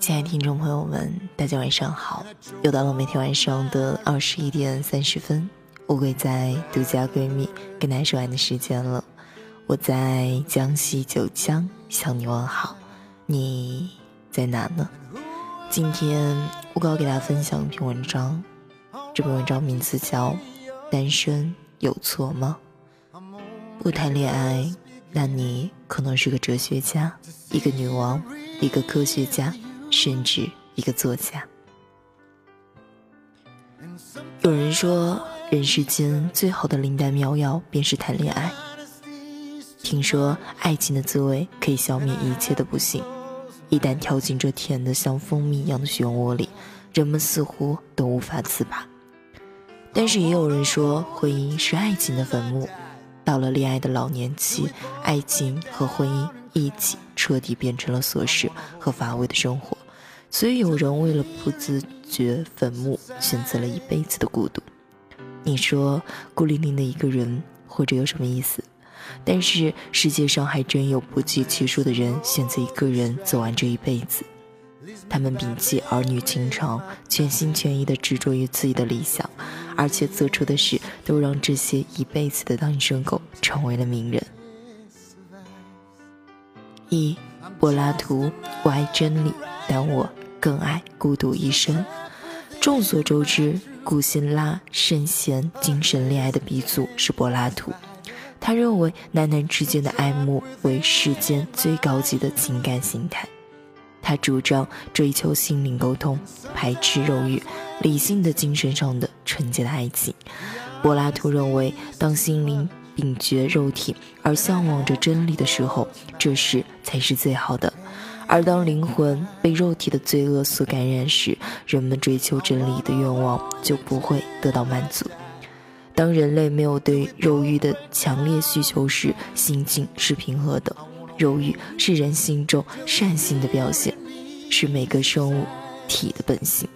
亲爱的听众朋友们，大家晚上好！又到了每天晚上的二十一点三十分，乌龟在独家闺蜜跟大家说完的时间了。我在江西九江向你问好，你在哪呢？今天乌龟给大家分享一篇文章，这篇文章名字叫《单身有错吗？不谈恋爱》。那你可能是个哲学家，一个女王，一个科学家，甚至一个作家。有人说，人世间最好的灵丹妙药便是谈恋爱。听说爱情的滋味可以消灭一切的不幸，一旦跳进这甜的像蜂蜜一样的漩涡里，人们似乎都无法自拔。但是也有人说，婚姻是爱情的坟墓。到了恋爱的老年期，爱情和婚姻一起彻底变成了琐事和乏味的生活，所以有人为了不自觉坟墓，选择了一辈子的孤独。你说孤零零的一个人活着有什么意思？但是世界上还真有不计其数的人选择一个人走完这一辈子。他们摒弃儿女情长，全心全意地执着于自己的理想，而且做出的事都让这些一辈子的单身狗成为了名人。一，柏拉图，我爱真理，但我更爱孤独一生。众所周知，古希腊圣贤精神恋爱的鼻祖是柏拉图，他认为男男之间的爱慕为世间最高级的情感形态。他主张追求心灵沟通，排斥肉欲、理性的精神上的纯洁的爱情。柏拉图认为，当心灵摒绝肉体而向往着真理的时候，这时才是最好的；而当灵魂被肉体的罪恶所感染时，人们追求真理的愿望就不会得到满足。当人类没有对肉欲的强烈需求时，心境是平和的。肉欲是人心中善性的表现，是每个生物体的本性。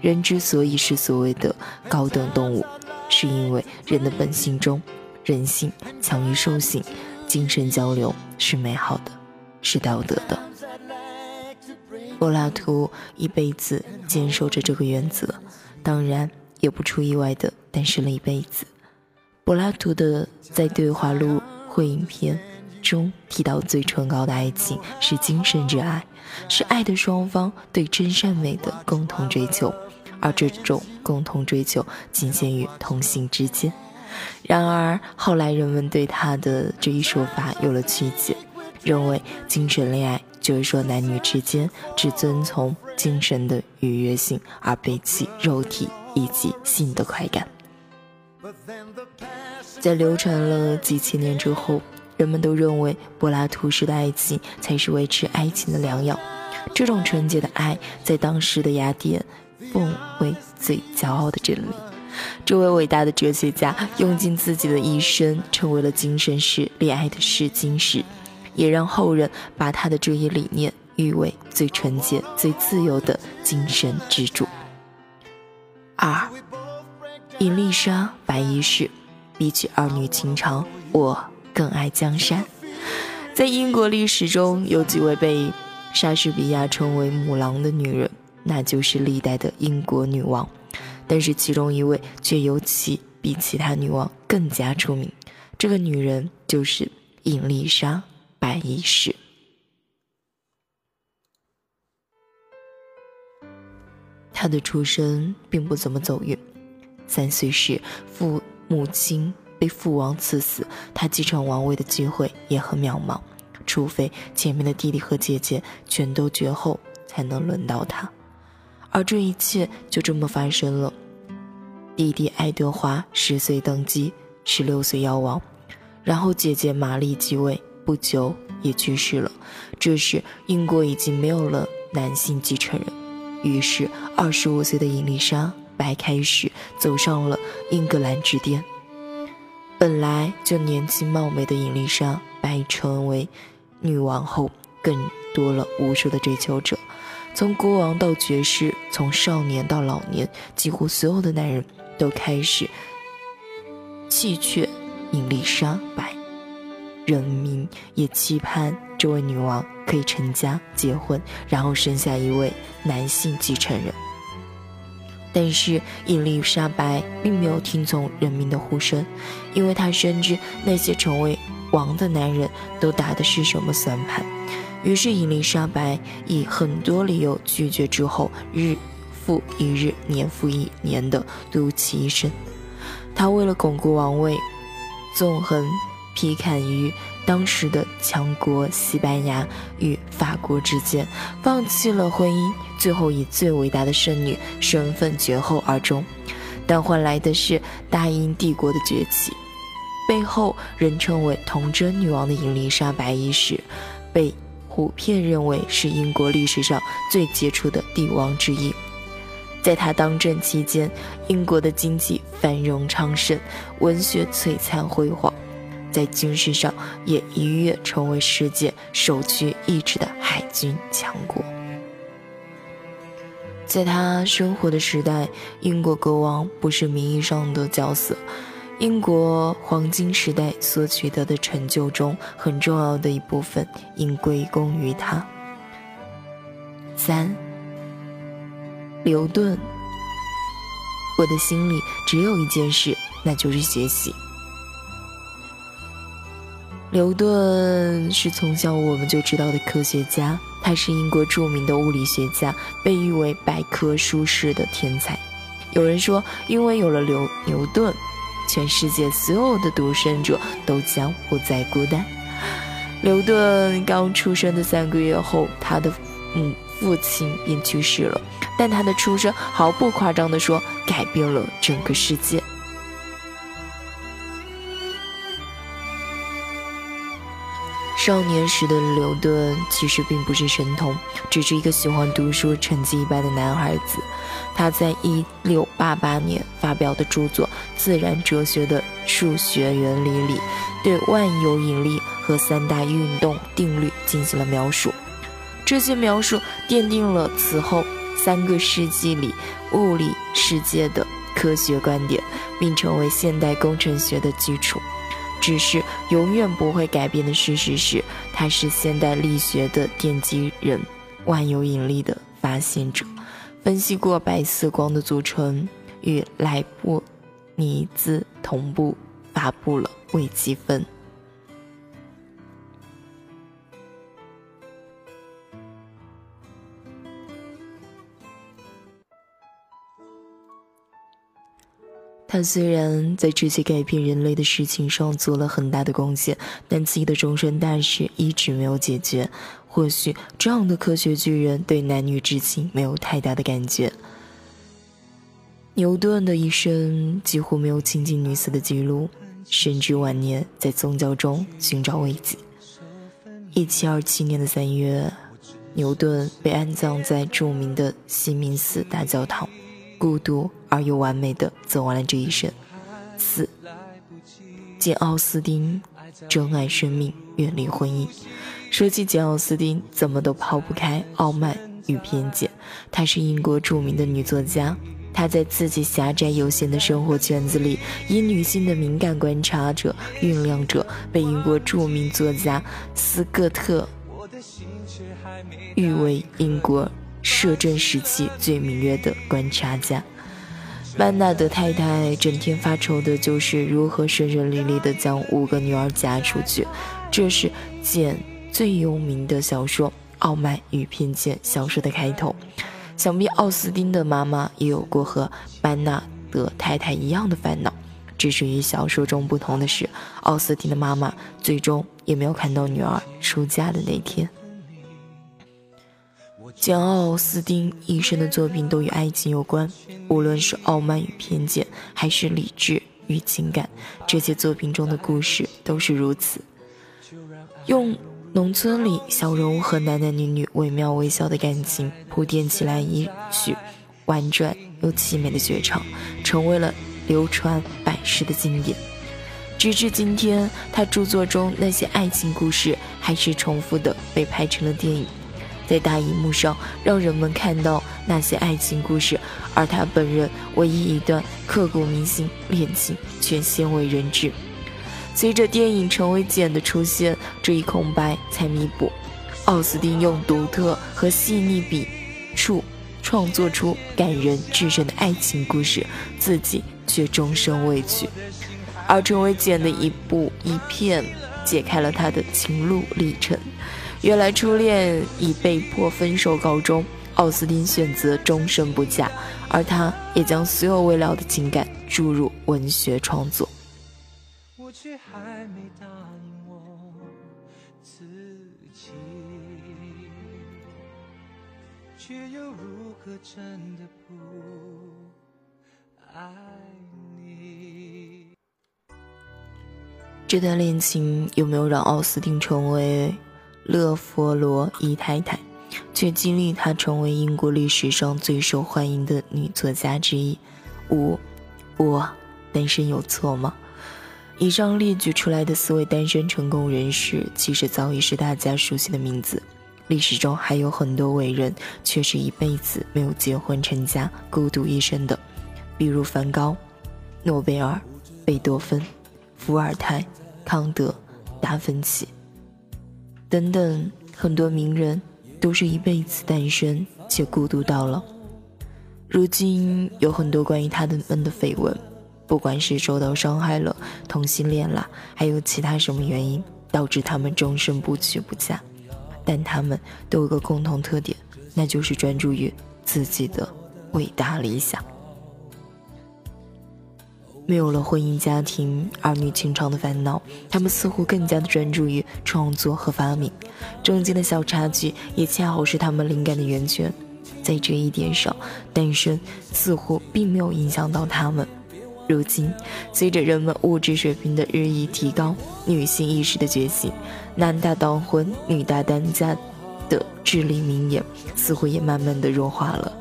人之所以是所谓的高等动物，是因为人的本性中，人性强于兽性，精神交流是美好的，是道德的。柏拉图一辈子坚守着这个原则，当然也不出意外的单身了一辈子。柏拉图的在对话录会影片。中提到最崇高的爱情是精神之爱，是爱的双方对真善美的共同追求，而这种共同追求仅限于同性之间。然而后来人们对他的这一说法有了曲解，认为精神恋爱就是说男女之间只遵从精神的愉悦性，而背弃肉体以及性的快感。在流传了几千年之后。人们都认为柏拉图式的爱情才是维持爱情的良药，这种纯洁的爱在当时的雅典奉为最骄傲的真理。这位伟大的哲学家用尽自己的一生，成为了精神式恋爱的试金石，也让后人把他的这一理念誉为最纯洁、最自由的精神支柱。二，伊丽莎白衣士，比起儿女情长，我。更爱江山。在英国历史中，有几位被莎士比亚称为“母狼”的女人，那就是历代的英国女王。但是其中一位却尤其比其他女王更加出名，这个女人就是伊丽莎白一世。他的出身并不怎么走运，三岁时父母亲。被父王赐死，他继承王位的机会也很渺茫，除非前面的弟弟和姐姐全都绝后，才能轮到他。而这一切就这么发生了。弟弟爱德华十岁登基，十六岁夭亡，然后姐姐玛丽继位，不久也去世了。这时英国已经没有了男性继承人，于是二十五岁的伊丽莎白开始走上了英格兰之巅。本来就年轻貌美的伊丽莎白成为女王后，更多了无数的追求者，从国王到爵士，从少年到老年，几乎所有的男人都开始弃却伊丽莎白。人民也期盼这位女王可以成家结婚，然后生下一位男性继承人。但是伊丽莎白并没有听从人民的呼声，因为她深知那些成为王的男人都打的是什么算盘。于是伊丽莎白以很多理由拒绝，之后日复一日，年复一年的独其一生。她为了巩固王位，纵横披坎于。当时的强国西班牙与法国之间，放弃了婚姻，最后以最伟大的圣女身份绝后而终，但换来的是大英帝国的崛起。背后人称为童贞女王的伊丽莎白一世，被普遍认为是英国历史上最杰出的帝王之一。在她当政期间，英国的经济繁荣昌盛，文学璀璨辉煌。在军事上也一跃成为世界首屈一指的海军强国。在他生活的时代，英国国王不是名义上的角色。英国黄金时代所取得的成就中，很重要的一部分应归功于他。三，牛顿。我的心里只有一件事，那就是学习。牛顿是从小我们就知道的科学家，他是英国著名的物理学家，被誉为百科书式的天才。有人说，因为有了牛牛顿，全世界所有的独生者都将不再孤单。牛顿刚出生的三个月后，他的母父亲便去世了，但他的出生毫不夸张地说，改变了整个世界。少年时的牛顿其实并不是神童，只是一个喜欢读书、成绩一般的男孩子。他在一六八八年发表的著作《自然哲学的数学原理》里，对万有引力和三大运动定律进行了描述。这些描述奠定了此后三个世纪里物理世界的科学观点，并成为现代工程学的基础。只是永远不会改变的事实是，他是现代力学的奠基人，万有引力的发现者。分析过白色光的组成，与莱布尼兹同步发布了微积分。他虽然在这些改变人类的事情上做了很大的贡献，但自己的终身大事一直没有解决。或许这样的科学巨人对男女之情没有太大的感觉。牛顿的一生几乎没有亲近女色的记录，甚至晚年在宗教中寻找慰藉。一七二七年的三月，牛顿被安葬在著名的西敏寺大教堂。孤独而又完美的走完了这一生。四，简·奥斯汀珍爱生命，远离婚姻。说起简·奥斯汀，怎么都抛不开傲慢与偏见。她是英国著名的女作家，她在自己狭窄有限的生活圈子里，以女性的敏感观察者、酝酿者，被英国著名作家斯科特誉为英国。摄政时期最敏锐的观察家，班纳德太太整天发愁的就是如何顺顺利利的将五个女儿嫁出去。这是简最有名的小说《傲慢与偏见》小说的开头。想必奥斯汀的妈妈也有过和班纳德太太一样的烦恼，只是与小说中不同的是，奥斯汀的妈妈最终也没有看到女儿出嫁的那天。简·奥斯汀一生的作品都与爱情有关，无论是傲慢与偏见，还是理智与情感，这些作品中的故事都是如此。用农村里小人物和男男女女惟妙惟肖的感情铺垫起来一曲婉转又凄美的绝唱，成为了流传百世的经典。直至今天，他著作中那些爱情故事还是重复的被拍成了电影。在大荧幕上，让人们看到那些爱情故事，而他本人唯一一段刻骨铭心恋情却鲜为人知。随着电影《成为简》的出现，这一空白才弥补。奥斯汀用独特和细腻笔触创作出感人至深的爱情故事，自己却终身未娶。而《成为简》的一部一片，解开了他的情路历程。原来初恋以被迫分手告终，奥斯汀选择终身不嫁，而他也将所有未了的情感注入文学创作。我却还没答应我自己，却又如何真的不爱你？这段恋情有没有让奥斯汀成为？勒佛罗伊太太，却激励她成为英国历史上最受欢迎的女作家之一。五，我单身有错吗？以上列举出来的四位单身成功人士，其实早已是大家熟悉的名字。历史中还有很多伟人，却是一辈子没有结婚成家，孤独一生的，比如梵高、诺贝尔、贝多芬、伏尔泰、康德、达芬奇。等等，很多名人都是一辈子单身且孤独到老。如今有很多关于他们的绯闻，不管是受到伤害了、同性恋啦，还有其他什么原因导致他们终身不娶不嫁，但他们都有个共同特点，那就是专注于自己的伟大理想。没有了婚姻家庭、儿女情长的烦恼，他们似乎更加的专注于创作和发明。中间的小插曲也恰好是他们灵感的源泉。在这一点上，单身似乎并没有影响到他们。如今，随着人们物质水平的日益提高，女性意识的觉醒，“男大当婚，女大当嫁”的至理名言似乎也慢慢的弱化了。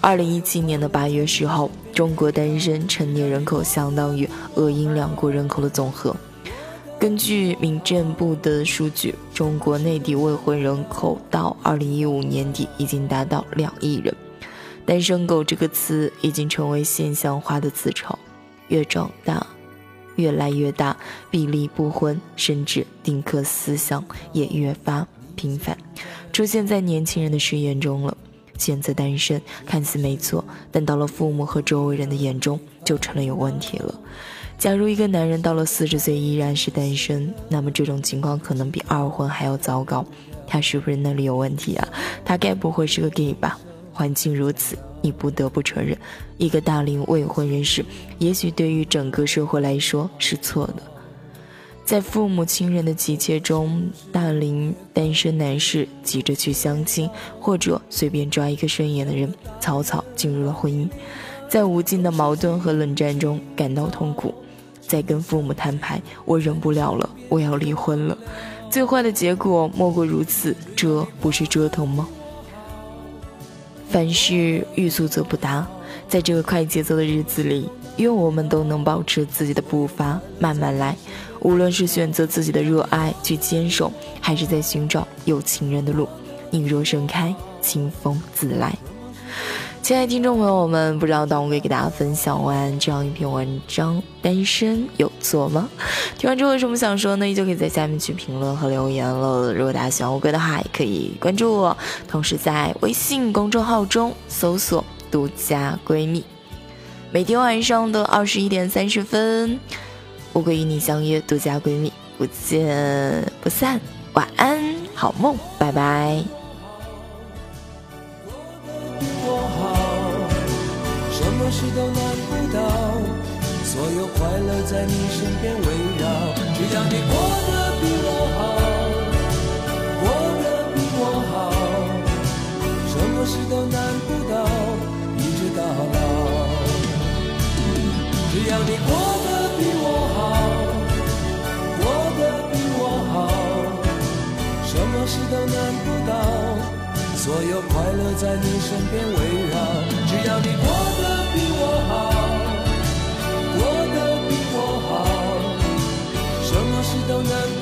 二零一七年的八月十号，中国单身成年人口相当于俄英两国人口的总和。根据民政部的数据，中国内地未婚人口到二零一五年底已经达到两亿人。单身狗这个词已经成为现象化的词潮，越长大，越来越大，比例不婚甚至丁克思想也越发频繁，出现在年轻人的视野中了。选择单身看似没错，但到了父母和周围人的眼中，就成了有问题了。假如一个男人到了四十岁依然是单身，那么这种情况可能比二婚还要糟糕。他是不是那里有问题啊？他该不会是个 gay 吧？环境如此，你不得不承认，一个大龄未婚人士，也许对于整个社会来说是错的。在父母亲人的急切中，大龄单身男士急着去相亲，或者随便抓一个顺眼的人，草草进入了婚姻，在无尽的矛盾和冷战中感到痛苦，在跟父母摊牌，我忍不了了，我要离婚了。最坏的结果莫过如此，这不是折腾吗？凡事欲速则不达，在这个快节奏的日子里，愿我们都能保持自己的步伐，慢慢来。无论是选择自己的热爱去坚守，还是在寻找有情人的路，你若盛开，清风自来。亲爱的听众朋友们，不知道当我给大家分享完这样一篇文章，单身有错吗？听完之后有什么想说呢？依旧可以在下面去评论和留言了。如果大家喜欢我歌的话，也可以关注我，同时在微信公众号中搜索“独家闺蜜”，每天晚上的二十一点三十分。我会与你相约，独家闺蜜，不见不散。晚安，好梦，拜拜。什么事都难不倒，所有快乐在你身边围绕。只要你过得比我好，过所有快乐在你身边围绕。只要你过得比我好，过得比我好，什么事都难。